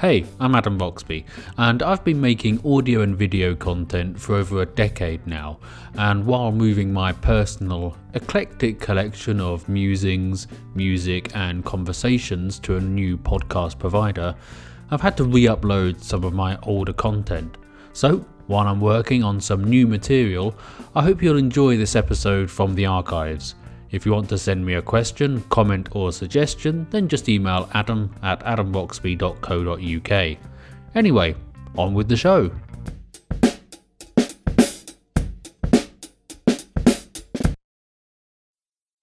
Hey, I'm Adam Boxby, and I've been making audio and video content for over a decade now. And while moving my personal, eclectic collection of musings, music, and conversations to a new podcast provider, I've had to re upload some of my older content. So, while I'm working on some new material, I hope you'll enjoy this episode from the archives. If you want to send me a question, comment, or suggestion, then just email adam at adamboxby.co.uk. Anyway, on with the show.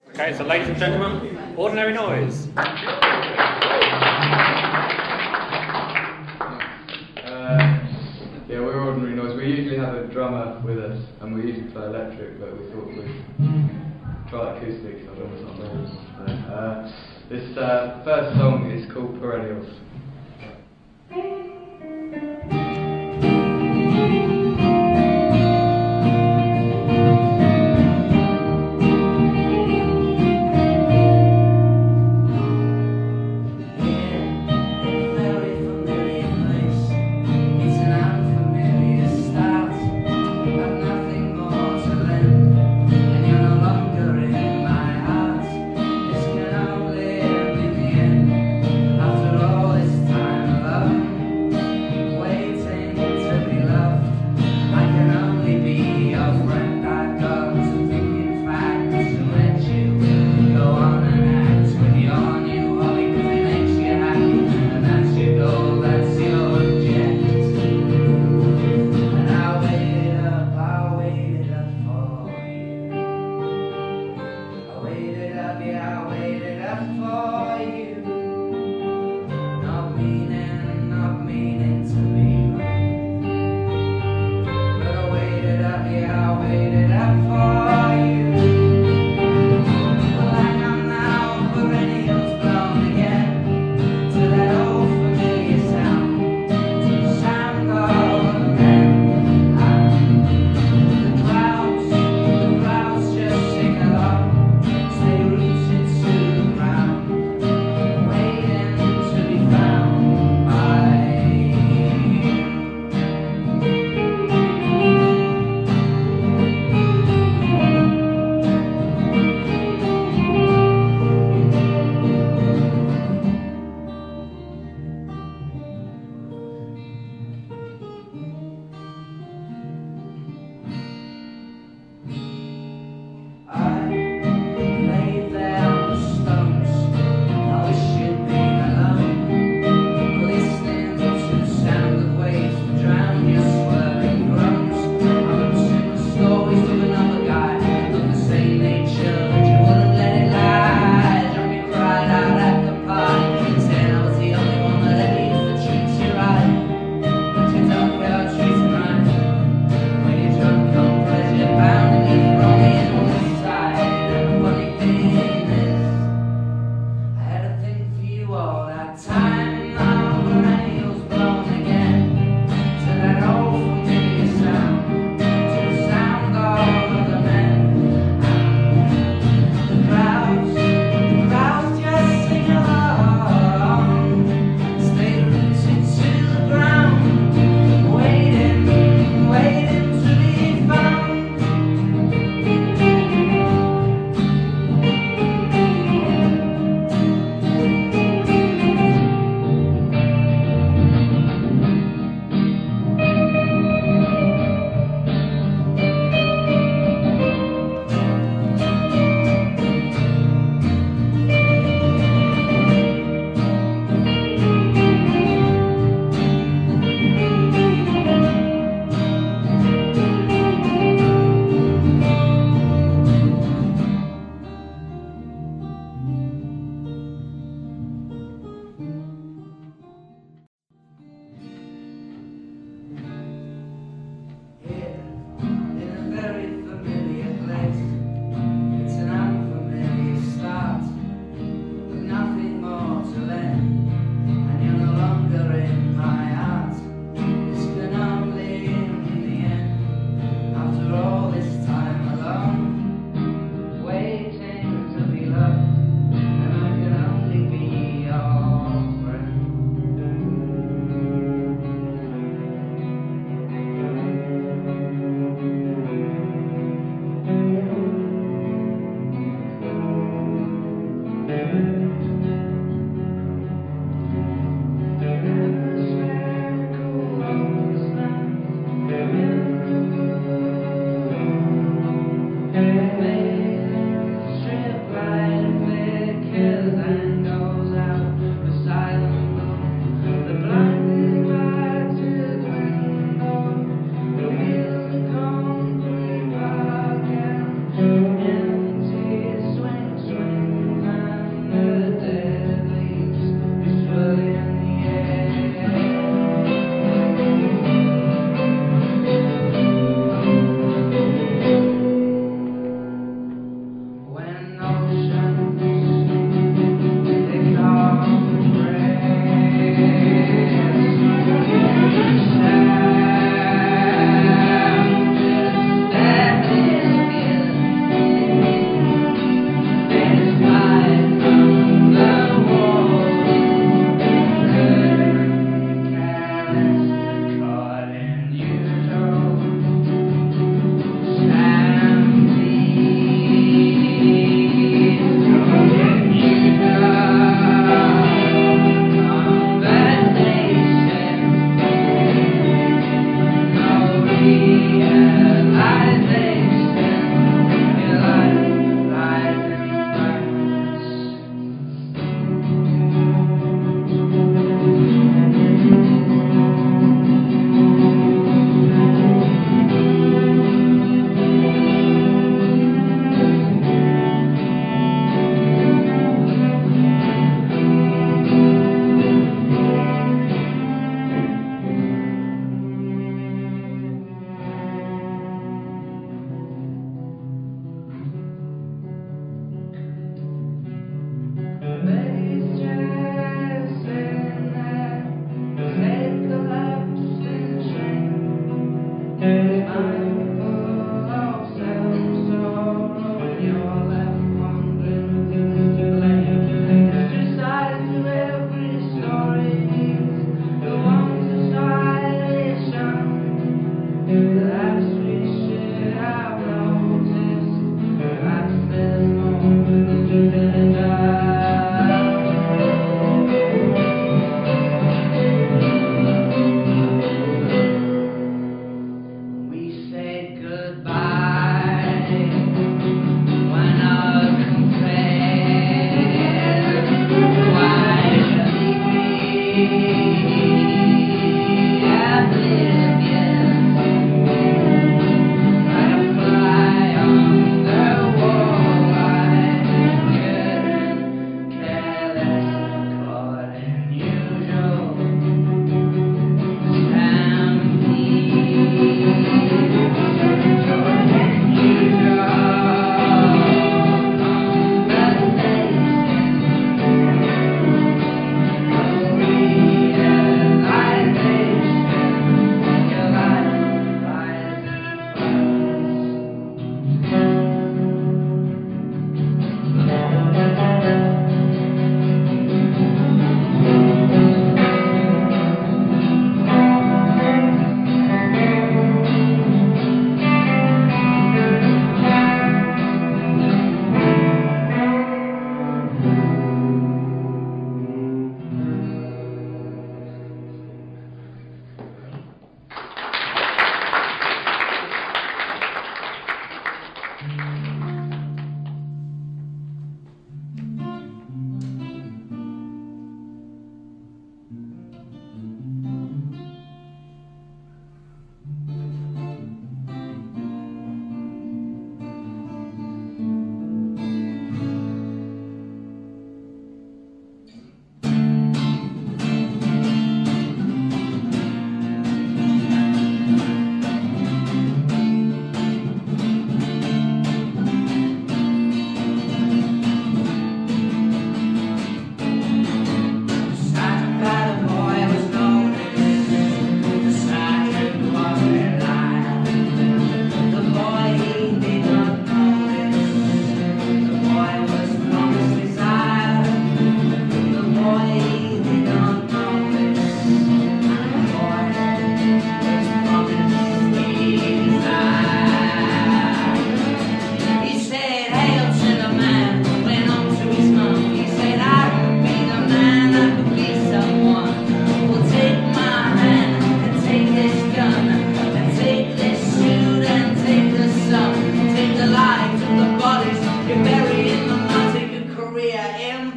Okay, so ladies and gentlemen, ordinary noise. Uh, yeah, we're ordinary noise. We usually have a drummer with us, and we usually play electric, but we thought we'd try acoustic, I don't know what uh, This uh, first song is called Perennials.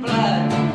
blood.